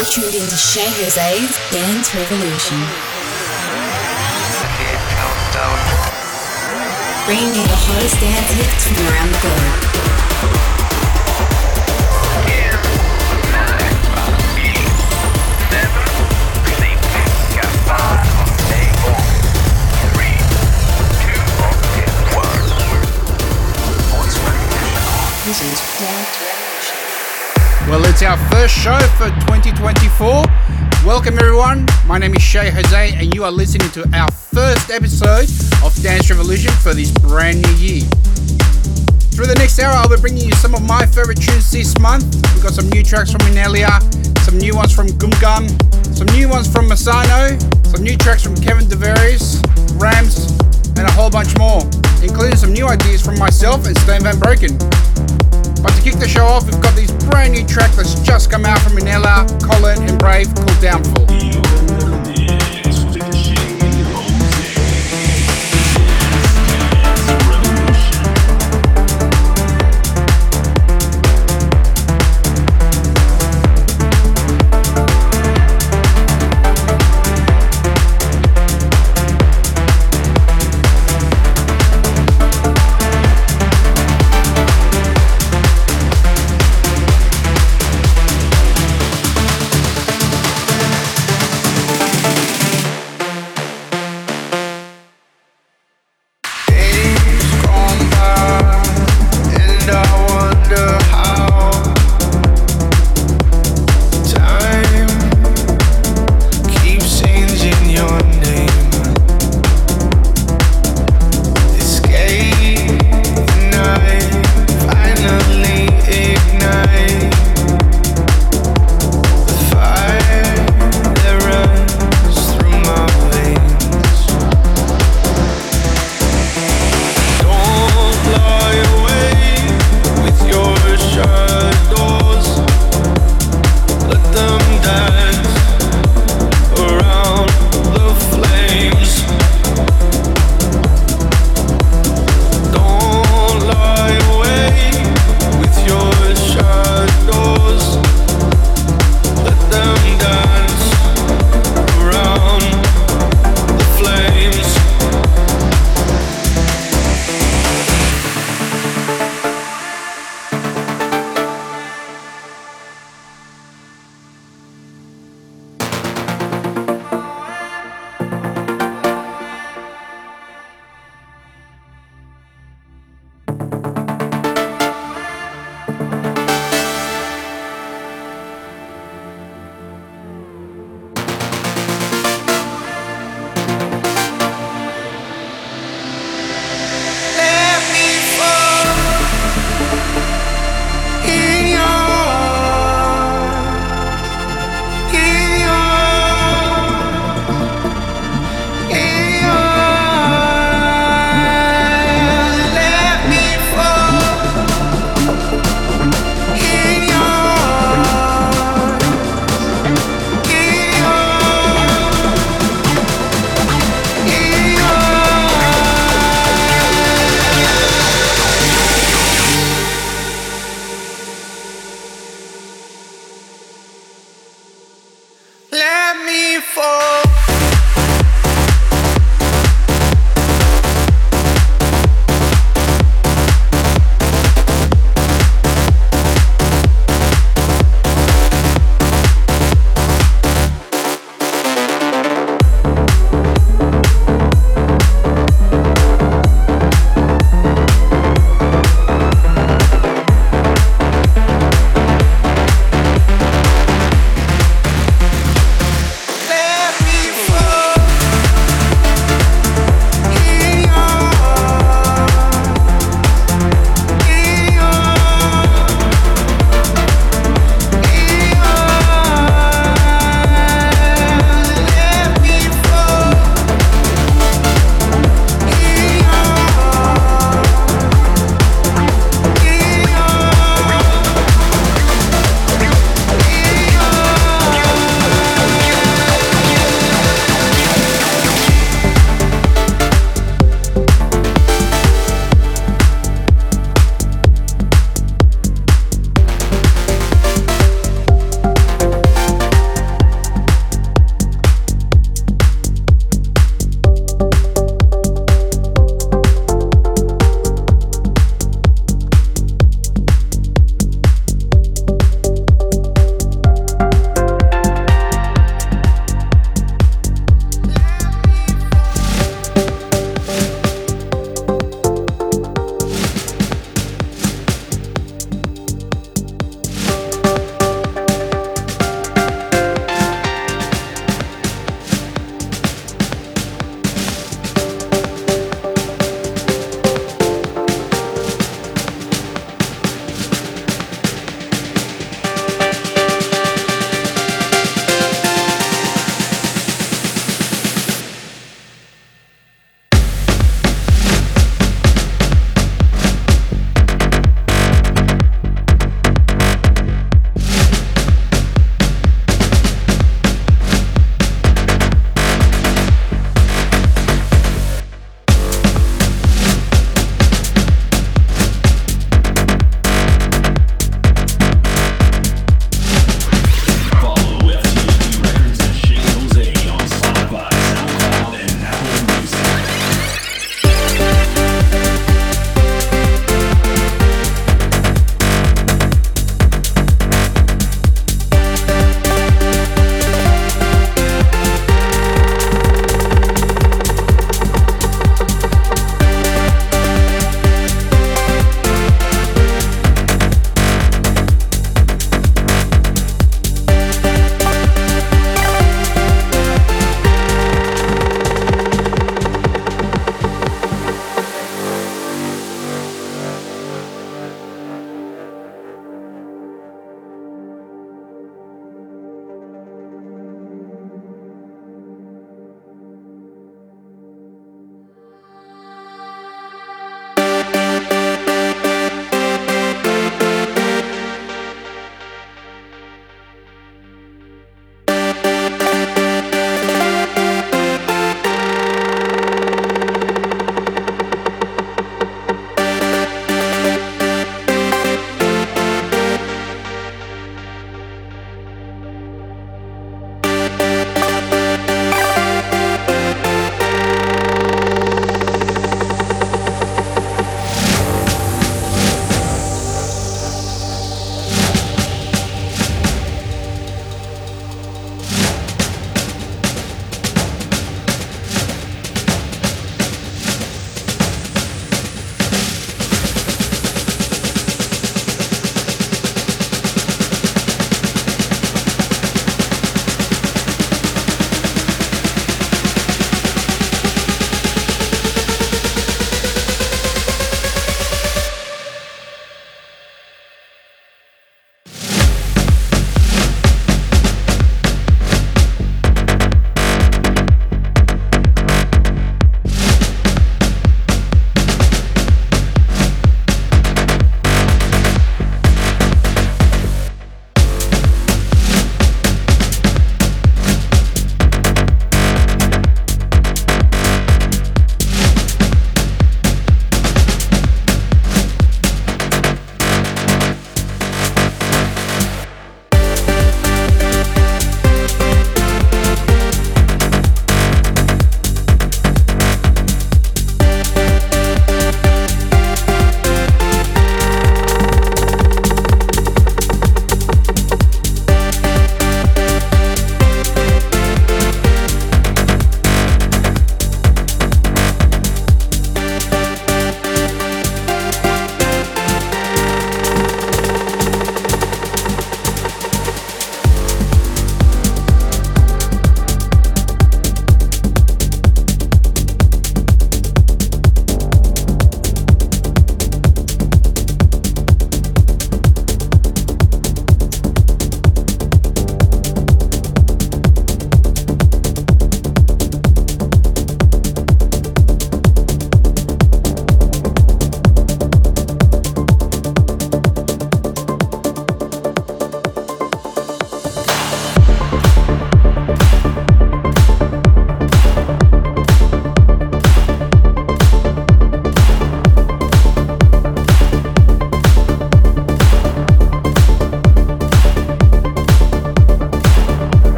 You're tuned into Che Jose's Dance Revolution. Bringing you the hottest dance hits from around the globe. This is Dance. Well, it's our first show for 2024. Welcome, everyone. My name is Che Jose, and you are listening to our first episode of Dance Revolution for this brand new year. Through the next hour, I'll be bringing you some of my favorite tunes this month. We've got some new tracks from Innellea, some new ones from Goom Gum, some new ones from Massano, some new tracks from Kevin DeVeries, Ramz, and a whole bunch more, including some new ideas from myself and Stone Van Brooken. But to kick the show off, we've got this brand new track that's just come out from Manila, Colyn, and Braev called Downfall.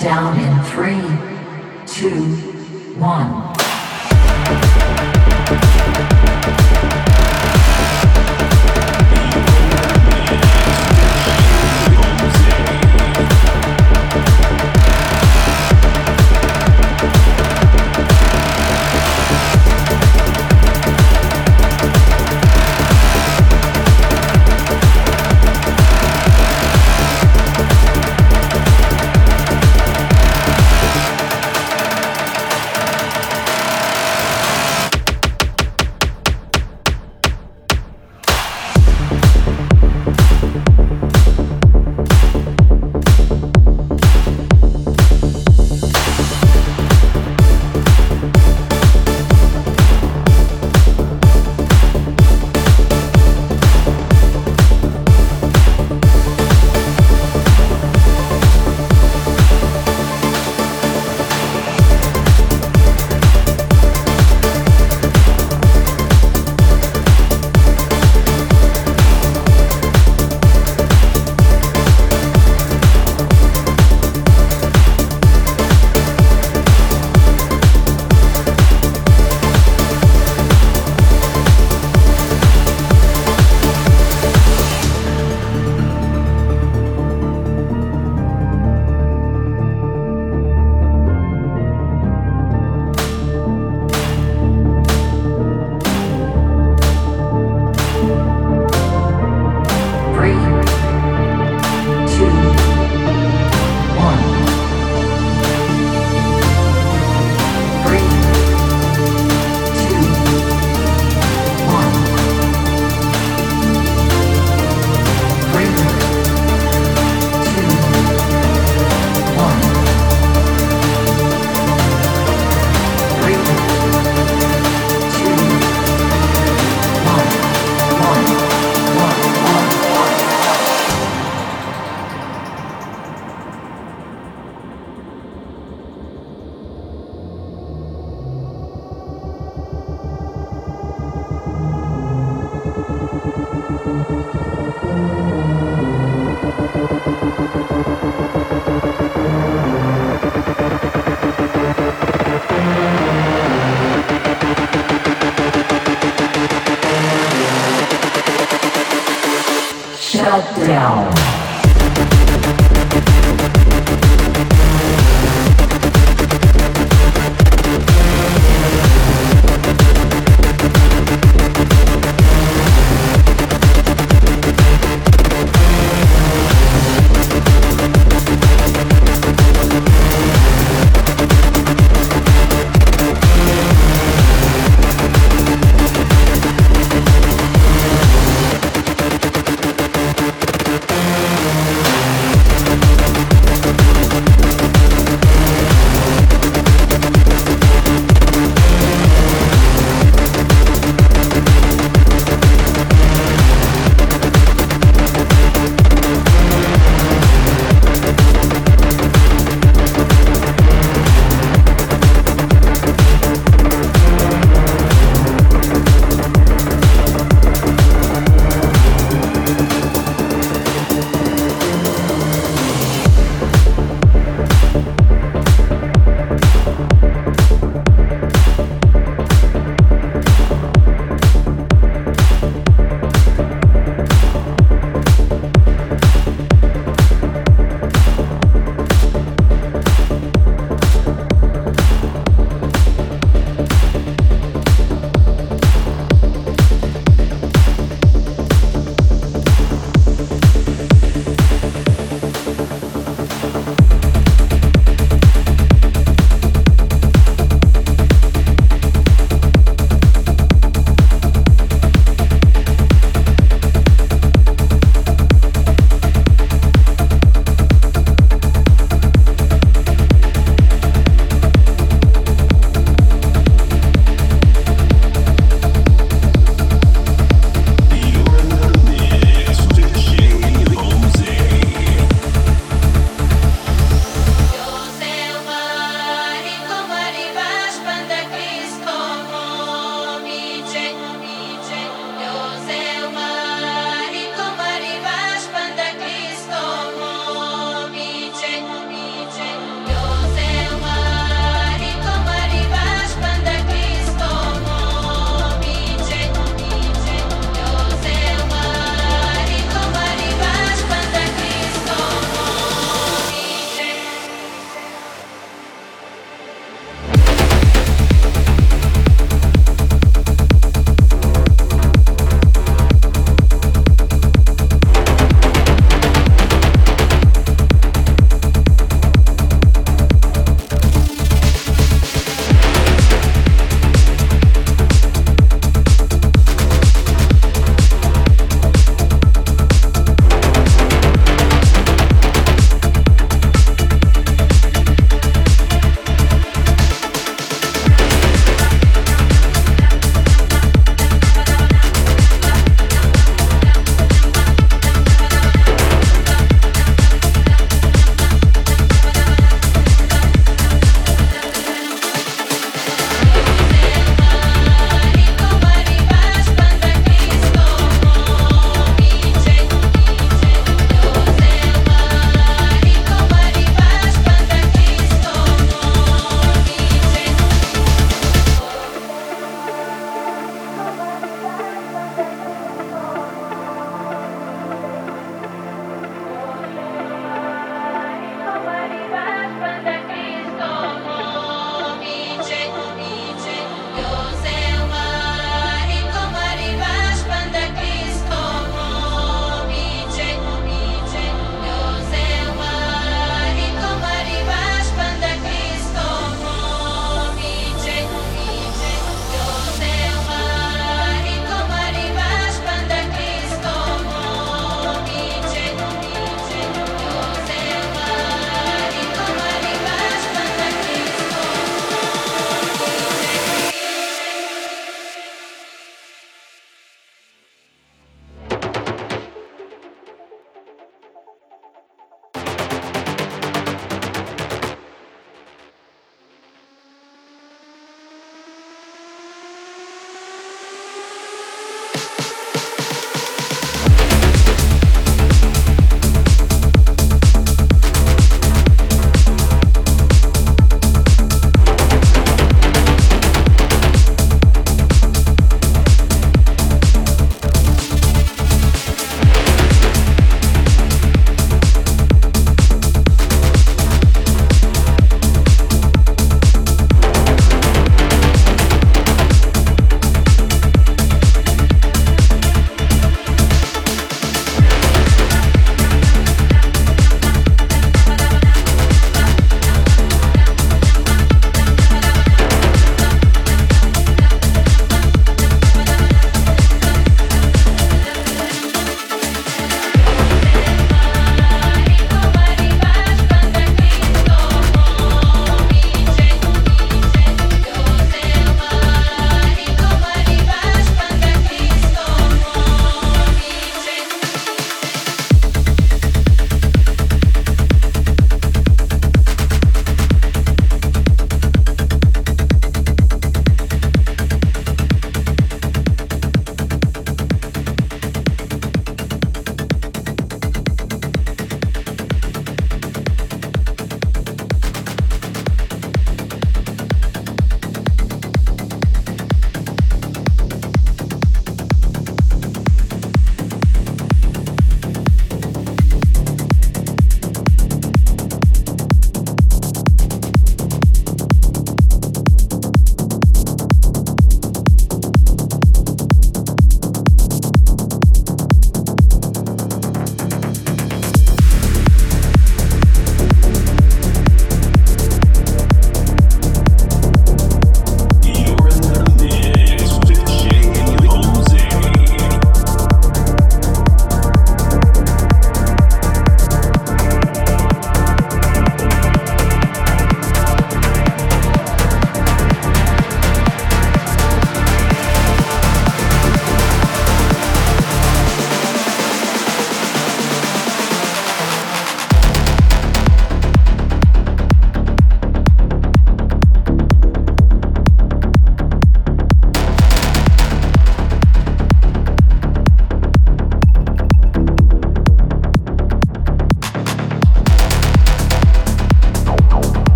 Down in three, two, one.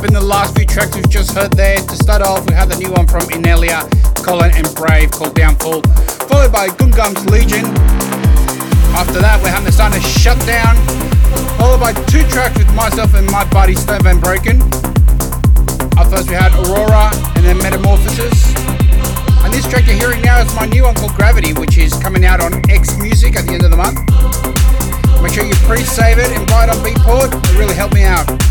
Recapping the last few tracks we've just heard there. To start off, we had the new one from Innellea, Colyn and Braev called Downfall, followed by Goom Gum's Legion. After that, we're having the Sun of Shutdown, followed by two tracks with myself and my buddy Stone Van Brooken. Up first, we had Aurora and then Metamorphosis. And this track you're hearing now is my new one called Gravity, which is coming out on X Music at the end of the month. Make sure you pre-save it and buy it on Beatport. It really helped me out.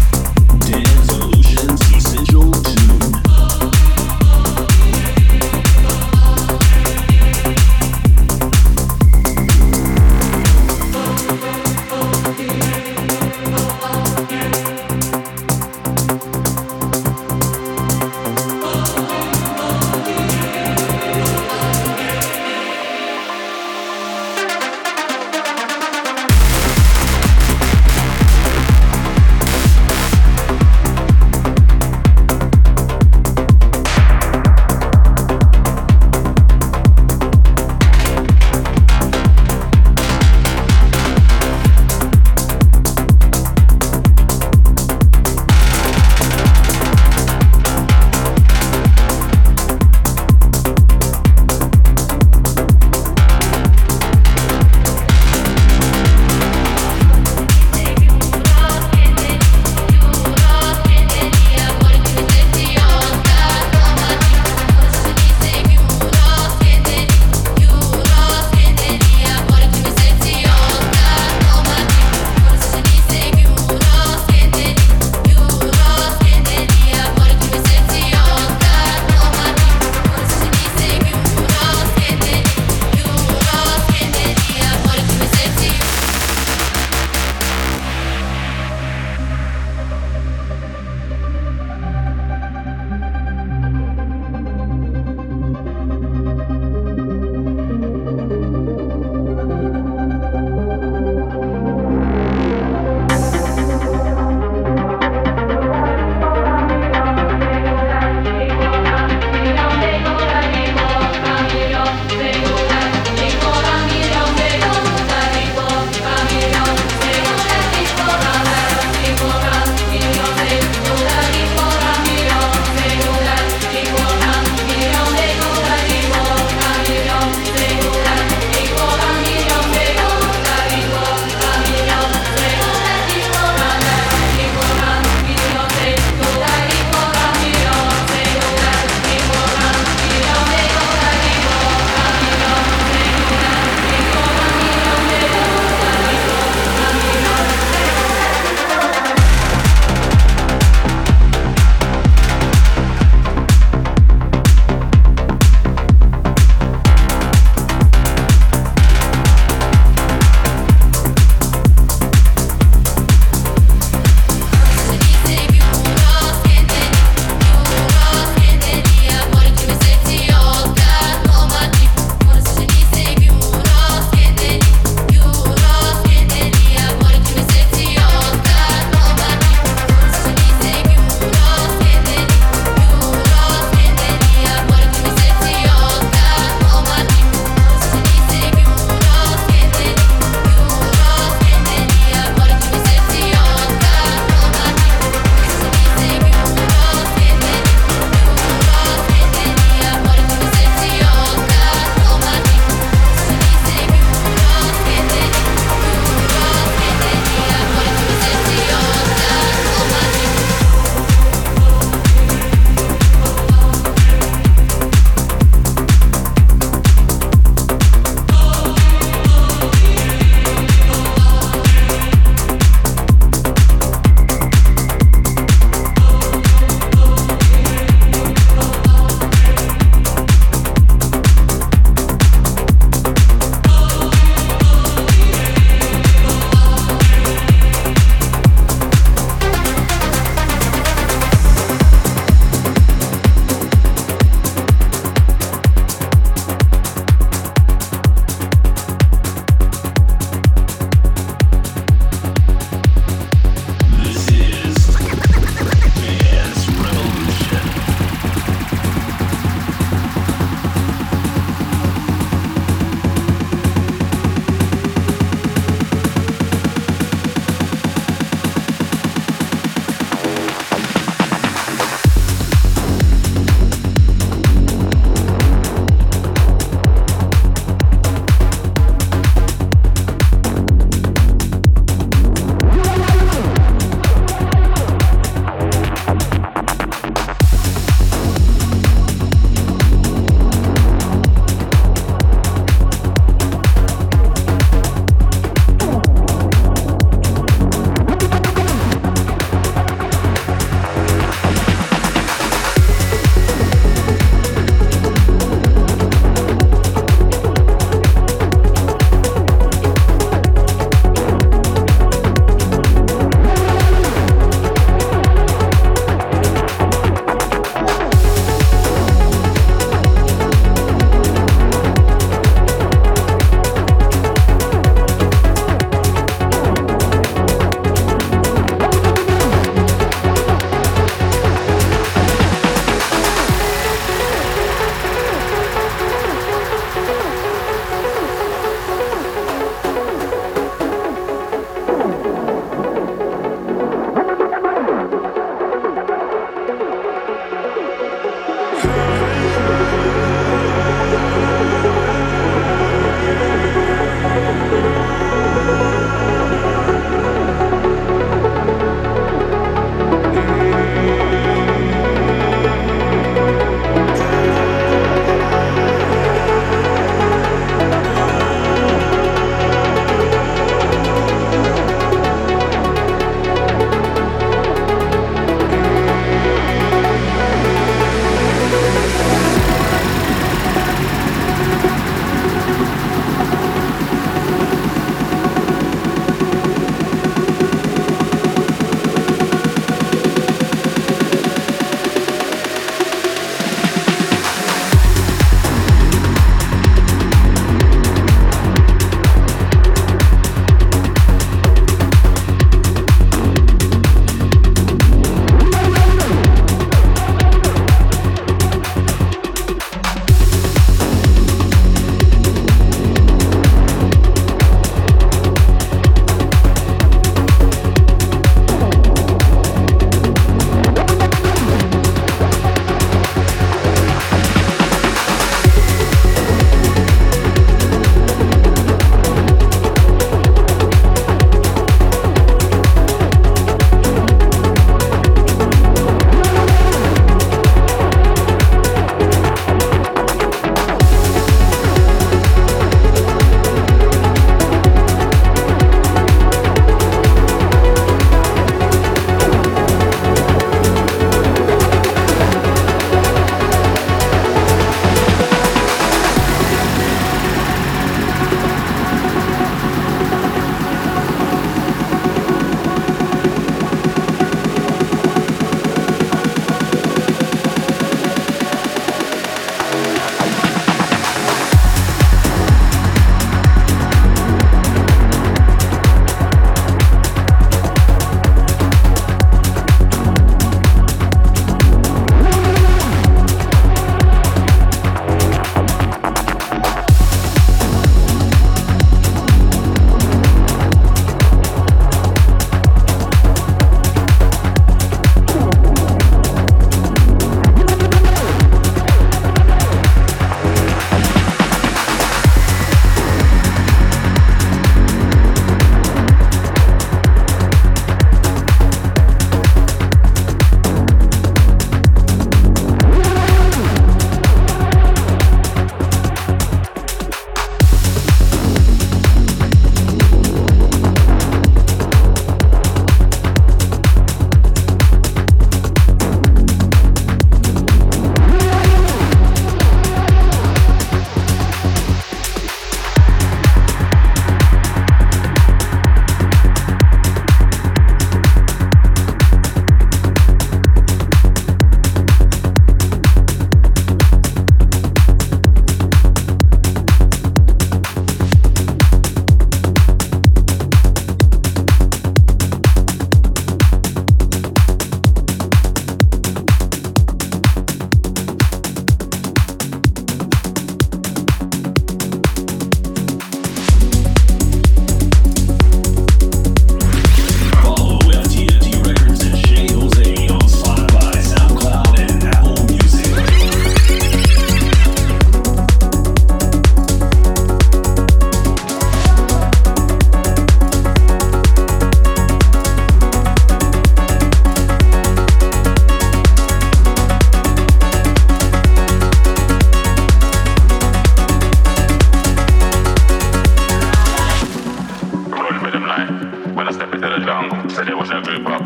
up.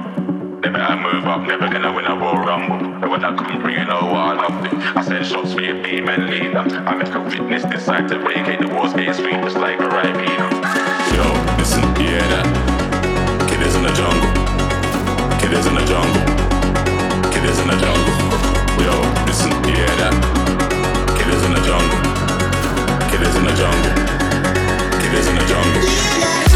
Never I move up, never gonna win a war rumble. I I loved it. I shots for your and leader. I make a witness decide to break. The war's gets sweet, just like a Ribena. Yo, listen, you that? Kid is in the jungle. Kid is in the jungle. Kid is in the jungle. Yo, listen, yeah, that? Kid is in the jungle. Kid is in the jungle. Kid is in the jungle.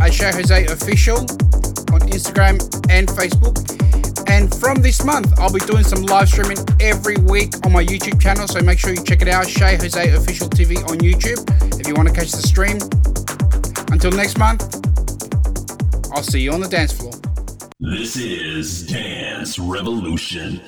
At Che Jose Official on Instagram and Facebook. And from this month, I'll be doing some live streaming every week on my YouTube channel, so make sure you check it out Che Jose Official TV on YouTube if you want to catch the stream. Until next month, I'll see you on the dance floor. This is Dance Revolution.